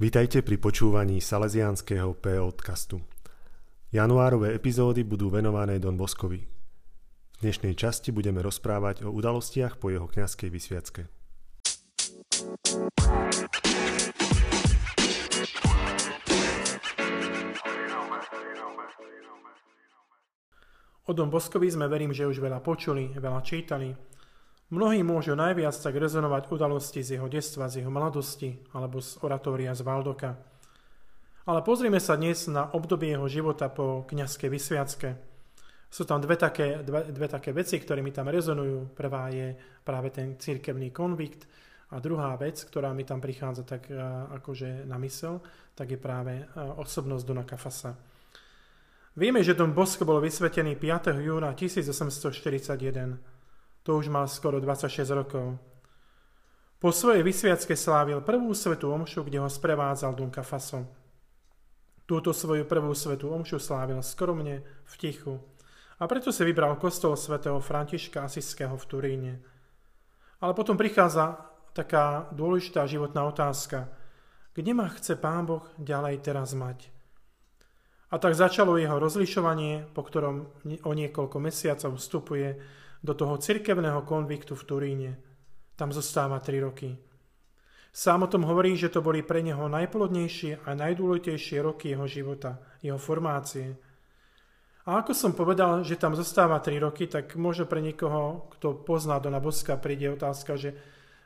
Vítajte pri počúvaní Salesiánskeho podcastu. Januárové epizódy budú venované Don Boskovi. V dnešnej časti budeme rozprávať o udalostiach po jeho kňazskej vysviacke. O Don Boskovi sme verím, že už veľa počuli, veľa čítali. Mnohí môžu najviac tak rezonovať udalosti z jeho detstva, z jeho mladosti alebo z oratória z Valdoka. Ale pozrime sa dnes na obdobie jeho života po kňazskej vysviacke. Sú tam dve také, dve, dve také veci, ktoré mi tam rezonujú. Prvá je práve ten církevný konvikt a druhá vec, ktorá mi tam prichádza tak akože na mysel, tak je práve osobnosť Dona Kafasa. Vieme, že Don Bosko bol vysvetený 5. júna 1841. To už mal skoro 26 rokov. Po svojej vysviacke slávil prvú svetú omšu, kde ho sprevádzal Don Kafaso. Túto svoju prvú svetú omšu slávil skromne, v tichu. A preto si vybral kostol svätého Františka Asiského v Turíne. Ale potom prichádza taká dôležitá životná otázka. Kde ma chce Pán Boh ďalej teraz mať? A tak začalo jeho rozlišovanie, po ktorom o niekoľko mesiacov vstupuje do toho cirkevného konviktu v Turíne. Tam zostáva tri roky. Sám o tom hovorí, že to boli pre neho najplodnejšie a najdôležitejšie roky jeho života, jeho formácie. A ako som povedal, že tam zostáva 3 roky, tak možno pre niekoho, kto pozná Dona Boska, príde otázka, že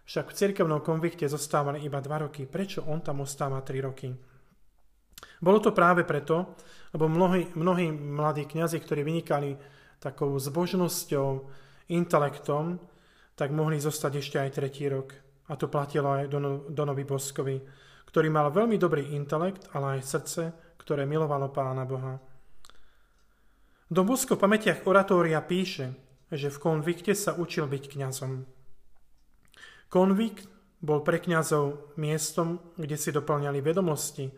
však v cirkevnom konvikte zostávali iba 2 roky. Prečo on tam ostáva 3 roky? Bolo to práve preto, lebo mnohí, mnohí mladí kňazi, ktorí vynikali takou zbožnosťou, intelektom, tak mohli zostať ešte aj tretí rok. A to platilo aj Donovi Boskovi, ktorý mal veľmi dobrý intelekt, ale aj srdce, ktoré milovalo Pána Boha. Don Bosko v pamätiach oratória píše, že v konvikte sa učil byť kňazom. Konvikt bol pre kňazov miestom, kde si doplňali vedomosti,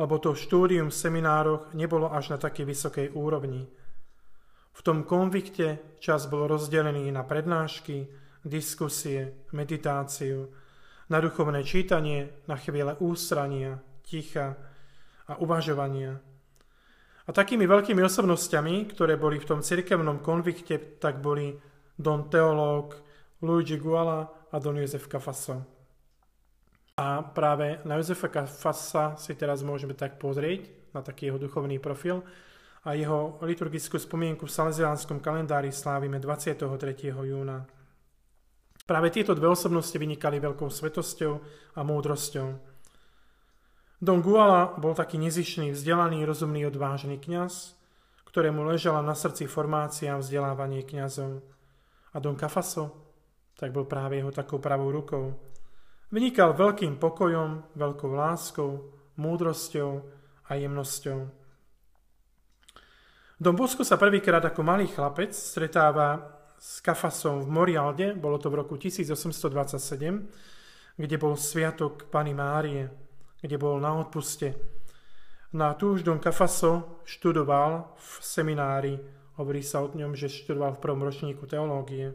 lebo to štúdium v seminároch nebolo až na takej vysokej úrovni. V tom konvikte čas bol rozdelený na prednášky, diskusie, meditáciu, na duchovné čítanie, na chvíle ústrania, ticha a uvažovania. A takými veľkými osobnostiami, ktoré boli v tom cirkevnom konvikte, tak boli Don Teológ, Luigi Guala a Don Jozef Cafasso. A práve na Jozefa Kafasa si teraz môžeme tak pozrieť, na taký jeho duchovný profil, a jeho liturgickú spomienku v salesiánskom kalendári slávime 23. júna. Práve tieto dve osobnosti vynikali veľkou svetosťou a múdrosťou. Don Guala bol taký nezišný, vzdelaný, rozumný, odvážny kňaz, ktorému ležala na srdci formácia a vzdelávanie kňazov. A Don Cafaso, tak bol práve jeho takou pravou rukou. Vynikal veľkým pokojom, veľkou láskou, múdrosťou a jemnosťou. Don Bosco sa prvýkrát ako malý chlapec stretáva s Kafasom v Morialde, bolo to v roku 1827, kde bol sviatok Pany Márie, kde bol na odpuste. Na tu už Don Kafaso študoval v seminári, hovorí sa o ňom, že študoval v prvom ročníku teológie.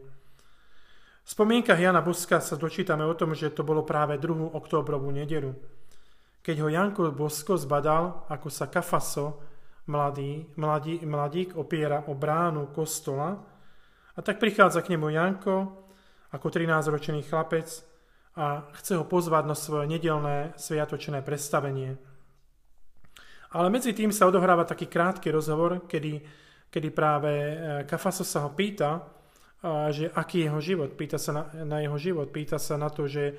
V spomienkach Jana Boska sa dočítame o tom, že to bolo práve 2. októbrovú nedelu. Keď ho Janko Bosko zbadal, ako sa Kafaso, mladý, mladí, mladík, opiera o bránu kostola, a tak prichádza k nemu Janko ako 13-ročný chlapec a chce ho pozvať na svoje nedelné sviatočné predstavenie. Ale medzi tým sa odohráva taký krátky rozhovor, kedy, kedy práve e, Kafaso sa ho pýta, že aký je jeho život, pýta sa na, na jeho život, pýta sa na to, že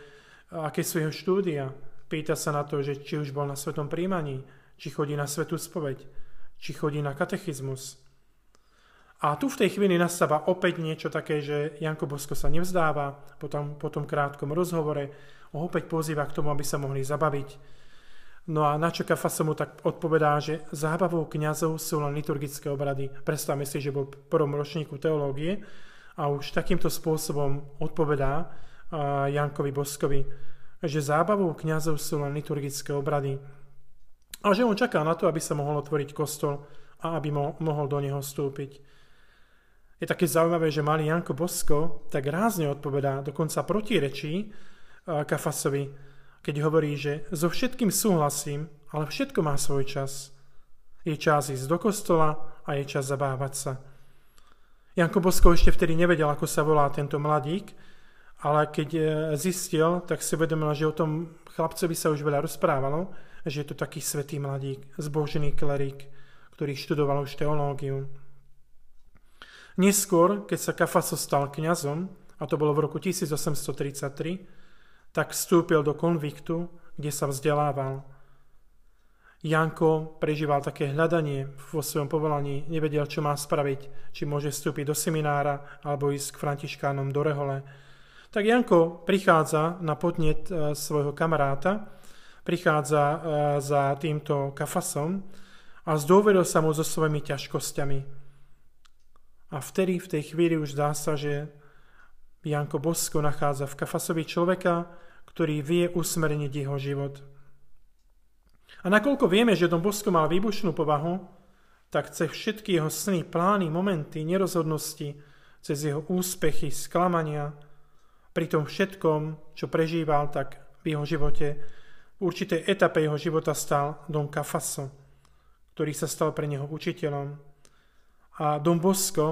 aké sú jeho štúdia, pýta sa na to, že či už bol na svetom príjmaní, či chodí na svetú spoveď, či chodí na katechizmus. A tu v tej chvíli nastáva opäť niečo také, že Janko Bosko sa nevzdáva, potom, po tom krátkom rozhovore ho opäť pozýva k tomu, aby sa mohli zabaviť. No a na čo Kafasa mu tak odpovedá, že zábavou kňazov sú len liturgické obrady. Predstavme si, že bol v prvom ročníku teológie a už takýmto spôsobom odpovedá Jankovi Boskovi, že zábavou kňazov sú len liturgické obrady. A že on čaká na to, aby sa mohol otvoriť kostol a aby mo- mohol do neho vstúpiť. Je také zaujímavé, že malý Janko Bosko tak rázne odpovedá, dokonca protirečí Kafasovi, keď hovorí, že so všetkým súhlasím, ale všetko má svoj čas. Je čas ísť do kostola a je čas zabávať sa. Janko Bosko ešte vtedy nevedel, ako sa volá tento mladík, ale keď e, zistil, tak si uvedomil, že o tom chlapcovi sa už veľa rozprávalo, že je to taký svetý mladík, zbožený klerík, ktorý študoval už teológiu. Neskôr, keď sa Kafaso stal kňazom, a to bolo v roku 1833, tak vstúpil do konviktu, kde sa vzdelával. Janko prežíval také hľadanie vo svojom povolaní, nevedel, čo má spraviť, či môže vstúpiť do seminára alebo ísť k františkánom do Rehole. Tak Janko prichádza na podnet e, svojho kamaráta, prichádza e, za týmto kafasom a zdôveril sa mu so svojimi ťažkosťami. A vtedy, v tej chvíli už dá sa, že Janko Bosko nachádza v kafasovi človeka, ktorý vie usmerniť jeho život. A nakoľko vieme, že Don Bosko mal výbušnú povahu, tak cez všetky jeho sny, plány, momenty, nerozhodnosti, cez jeho úspechy, sklamania, pri tom všetkom, čo prežíval, tak v jeho živote, v určitej etape jeho života stal Don Cafaso, ktorý sa stal pre neho učiteľom. A Don Bosco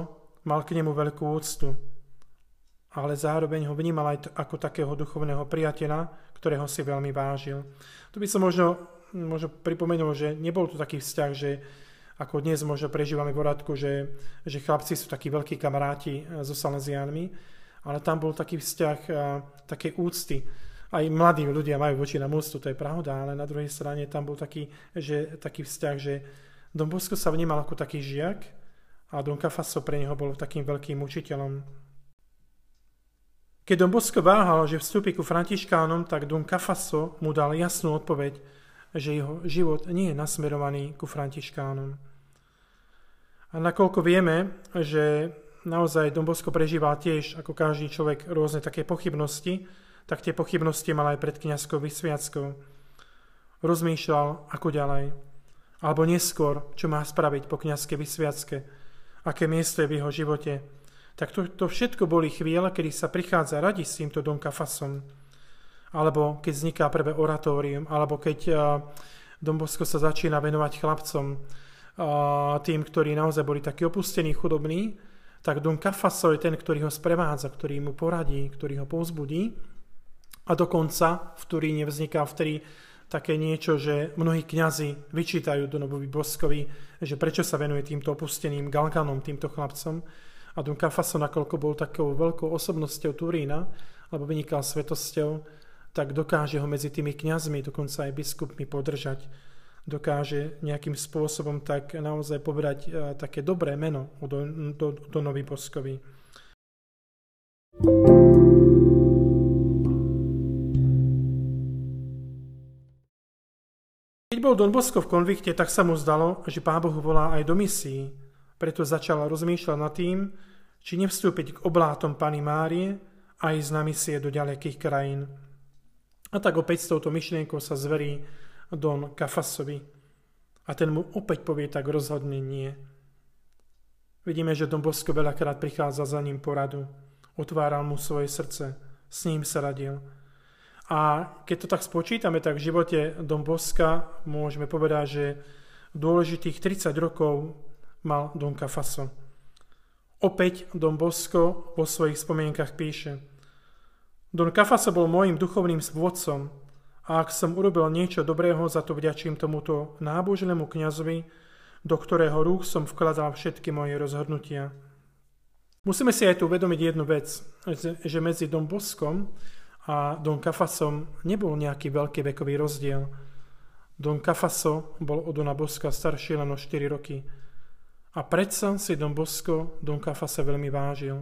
mal k nemu veľkú úctu, ale zároveň ho vnímal aj ako takého duchovného priateľa, ktorého si veľmi vážil. Tu by som možno možno pripomenul, že nebol to taký vzťah, že ako dnes možno prežívame v Oradku, že, že chlapci sú takí veľkí kamaráti eh, so Salesiánmi, ale tam bol taký vzťah eh, také úcty. Aj mladí ľudia majú voči na úctu, to je pravda, ale na druhej strane tam bol taký, že, taký vzťah, že Don Bosco sa vnímal ako taký žiak a Don Cafaso pre neho bol takým veľkým učiteľom. Keď Don Bosco váhal, že vstúpi ku Františkánom, tak Don Cafaso mu dal jasnú odpoveď, že jeho život nie je nasmerovaný ku františkánom. A nakoľko vieme, že naozaj Dombosko prežíval tiež, ako každý človek, rôzne také pochybnosti, tak tie pochybnosti mal aj pred kniazskou vysviackou. Rozmýšľal, ako ďalej. Alebo neskôr, čo má spraviť po kniazskej vysviacke, aké miesto je v jeho živote. Tak to, to všetko boli chvíle, kedy sa prichádza radi s týmto Don Kafasom alebo keď vzniká prvé oratórium, alebo keď eh, Dombosko sa začína venovať chlapcom, eh, tým, ktorí naozaj boli takí opustení, chudobní, tak Don Cafaso je ten, ktorý ho sprevádza, ktorý mu poradí, ktorý ho povzbudí. A dokonca v Turíne vzniká vtedy také niečo, že mnohí kňazi vyčítajú Donobovi Boskovi, že prečo sa venuje týmto opusteným galganom, týmto chlapcom. A Don Cafaso, nakoľko bol takou veľkou osobnosťou Turína, alebo vynikal svetosťou, tak dokáže ho medzi tými kňazmi, dokonca aj biskupmi podržať. Dokáže nejakým spôsobom tak naozaj povedať uh, také dobré meno o Donovi Boskovi. Bol Don Bosko v konvikte, tak sa mu zdalo, že Pán Boh volá aj do misií. Preto začal rozmýšľať nad tým, či nevstúpiť k oblátom Pany Márie a ísť na misie do ďalekých krajín. A tak opäť s touto myšlienkou sa zverí Don Kafasovi. A ten mu opäť povie tak rozhodne nie. Vidíme, že Don Bosko veľakrát prichádza za ním poradu. Otváral mu svoje srdce. S ním sa radil. A keď to tak spočítame, tak v živote Don Boska môžeme povedať, že dôležitých 30 rokov mal Don Kafaso. Opäť Don Bosko vo svojich spomienkach píše – Don Kafasa bol môjim duchovným vodcom a ak som urobil niečo dobrého, za to vďačím tomuto nábožnému kňazovi, do ktorého rúk som vkladal všetky moje rozhodnutia. Musíme si aj tu uvedomiť jednu vec, že medzi Don Boskom a Don Kafasom nebol nejaký veľký vekový rozdiel. Don Kafaso bol od Dona Boska starší len o 4 roky. A predsa si Don Bosko Don Kafasa veľmi vážil.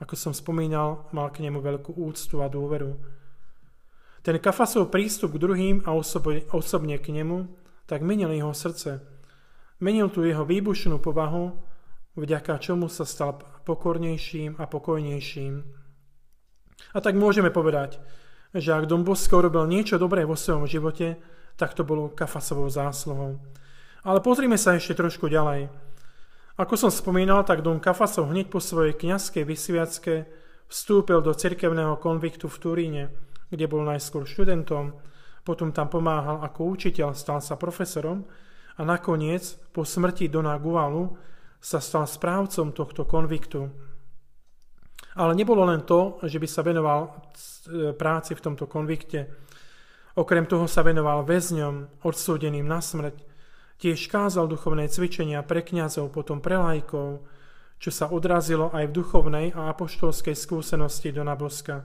Ako som spomínal, mal k nemu veľkú úctu a dôveru. Ten Kafasov prístup k druhým a osobne, osobne k nemu tak menil jeho srdce. Menil tu jeho výbušnú povahu, vďaka čomu sa stal pokornejším a pokojnejším. A tak môžeme povedať, že ak Don Bosco robil niečo dobré vo svojom živote, tak to bolo Kafasovou zásluhou. Ale pozrime sa ešte trošku ďalej. Ako som spomínal, tak Don Kafasov hneď po svojej kňazskej vysviacke vstúpil do cirkevného konviktu v Turíne, kde bol najskôr študentom, potom tam pomáhal ako učiteľ, stal sa profesorom a nakoniec po smrti Dona Gualu sa stal správcom tohto konviktu. Ale nebolo len to, že by sa venoval e, práci v tomto konvikte. Okrem toho sa venoval väzňom, odsúdeným na smrť. Tiež kázal duchovné cvičenia pre kňazov, potom pre lajkov, čo sa odrazilo aj v duchovnej a apoštolskej skúsenosti Dona Boska.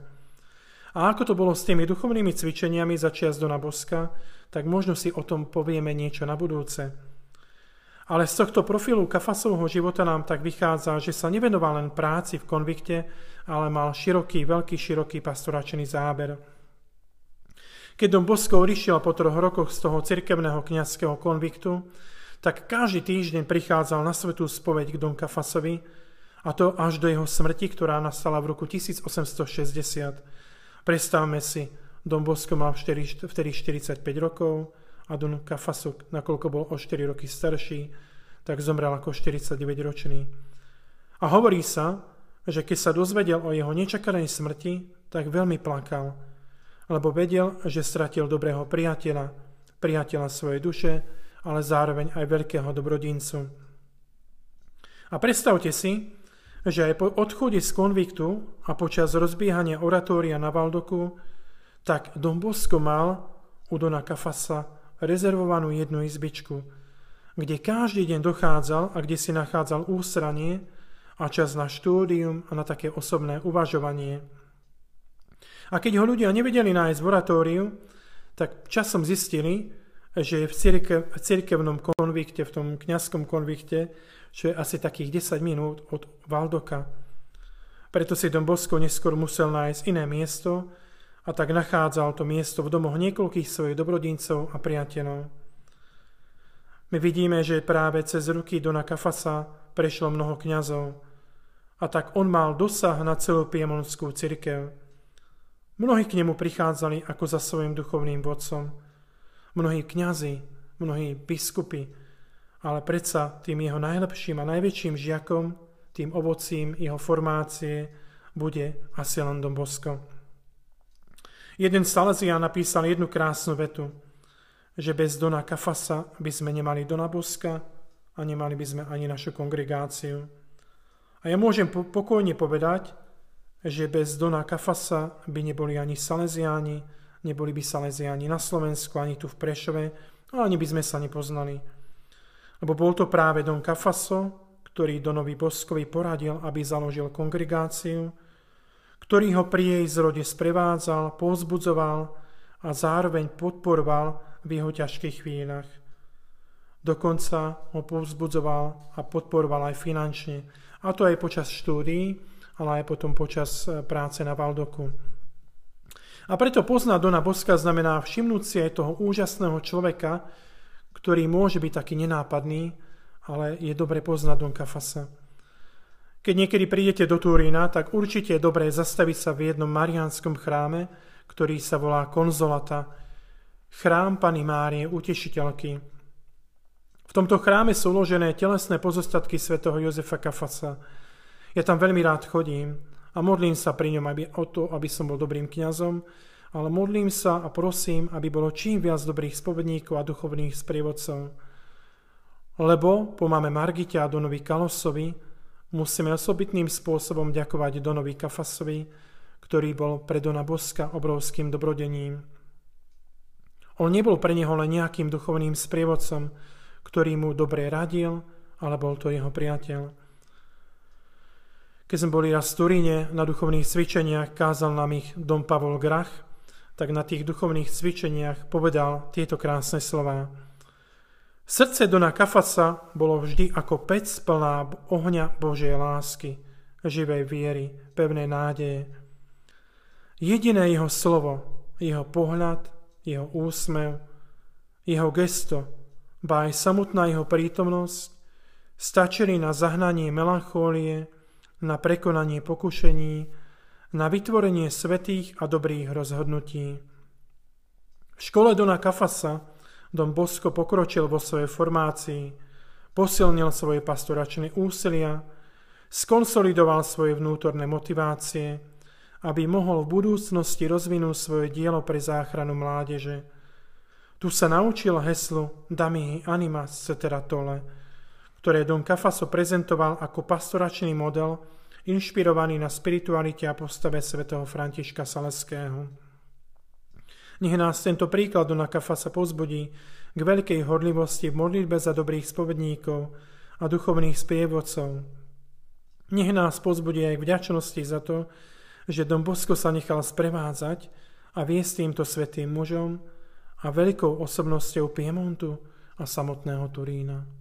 A ako to bolo s tými duchovnými cvičeniami za čias Dona Boska, tak možno si o tom povieme niečo na budúce. Ale z tohto profilu Kafasovho života nám tak vychádza, že sa nevenoval len práci v konvikte, ale mal široký, veľký, široký pastoračný záber. Keď Don Bosko odišiel po troch rokoch z toho cirkevného kniazského konviktu, tak každý týždeň prichádzal na svetú spoveď k Don Kafasovi, a to až do jeho smrti, ktorá nastala v roku 1860. Predstavme si, Don Bosco mal vtedy 45 rokov a Don Kafasuk, nakoľko bol o 4 roky starší, tak zomrel ako 49-ročný. A hovorí sa, že keď sa dozvedel o jeho nečakanej smrti, tak veľmi plakal, lebo vedel, že stratil dobrého priateľa, priateľa svojej duše, ale zároveň aj veľkého dobrodincu. A predstavte si, že aj po odchode z konviktu a počas rozbiehania oratória na Valdoku, tak Don Bosco mal u Dona Kafasa rezervovanú jednu izbičku, kde každý deň dochádzal a kde si nachádzal ústranie a čas na štúdium a na také osobné uvažovanie. A keď ho ľudia nevedeli nájsť v oratóriu, tak časom zistili, že je v, cirkev, v cirkevnom konvikte, v tom kňazskom konvikte, čo je asi takých 10 minút od Valdoka. Preto si Don Bosco neskôr musel nájsť iné miesto a tak nachádzal to miesto v domoch niekoľkých svojich dobrodincov a priateľov. My vidíme, že práve cez ruky Dona Kafasa prešlo mnoho kňazov a tak on mal dosah na celú piemonskú cirkev. Mnohí k nemu prichádzali ako za svojim duchovným vodcom. Mnohí kňazi, mnohí biskupy, ale predsa tým jeho najlepším a najväčším žiakom, tým ovocím jeho formácie bude asi len Don Bosco. Jeden Salesian napísal jednu krásnu vetu, že bez Dona Kafasa by sme nemali Dona Boska a nemali by sme ani našu kongregáciu. A ja môžem pokojne povedať, že bez Dona Kafasa by neboli ani Salesiáni, neboli by Salesiáni na Slovensku, ani tu v Prešove, ani by sme sa nepoznali. Lebo bol to práve Don Kafaso, ktorý Donovi Boskovi poradil, aby založil kongregáciu, ktorý ho pri jej zrode sprevádzal, povzbudzoval a zároveň podporoval v jeho ťažkých chvíľach. Dokonca ho povzbudzoval a podporoval aj finančne, a to aj počas štúdií, ale aj potom počas e, práce na Valdoku. A preto poznať Dona Boska znamená všimnúť si aj toho úžasného človeka, ktorý môže byť taký nenápadný, ale je dobre poznať Don Kafasa. Keď niekedy prídete do Turína, tak určite je dobré zastaviť sa v jednom mariánskom chráme, ktorý sa volá Konzolata, chrám Pany Márie, utešiteľky. V tomto chráme sú uložené telesné pozostatky svätého Jozefa Kafasa. Ja tam veľmi rád chodím a modlím sa pri ňom aby, o to, aby som bol dobrým kňazom, ale modlím sa a prosím, aby bolo čím viac dobrých spovedníkov a duchovných sprievodcov. Lebo po máme Margite a Donovi Kalosovi musíme osobitným spôsobom ďakovať Donovi Kafasovi, ktorý bol pre Dona Boska obrovským dobrodením. On nebol pre neho len nejakým duchovným sprievodcom, ktorý mu dobre radil, ale bol to jeho priateľ. Keď sme boli raz v Turíne na duchovných cvičeniach, kázal nám ich Dom Pavol Grach, tak na tých duchovných cvičeniach povedal tieto krásne slova. Srdce Dona Kafasa bolo vždy ako pec plná ohňa Božej lásky, živej viery, pevnej nádeje. Jediné jeho slovo, jeho pohľad, jeho úsmev, jeho gesto, ba aj samotná jeho prítomnosť stačili na zahnanie melanchólie, na prekonanie pokušení, na vytvorenie svetých a dobrých rozhodnutí. V škole Dona Kafasa Don Bosco pokročil vo svojej formácii, posilnil svoje pastoračné úsilia, skonsolidoval svoje vnútorné motivácie aby mohol v budúcnosti rozvinúť svoje dielo pre záchranu mládeže. Tu sa naučil heslu Damihi animas cetera tole, ktoré Don Cafaso prezentoval ako pastoračný model, inšpirovaný na spiritualite a postave svätého Františka Saleského. Nech nás tento príklad Dona Cafasa pozbudí k veľkej horlivosti v modlitbe za dobrých spovedníkov a duchovných sprievodcov. Nech nás pozbudí aj k vďačnosti za to, že Don Bosco sa nechal sprevádzať a viesť týmto svetým mužom, a veľkou osobnosťou Piemontu a samotného Turína.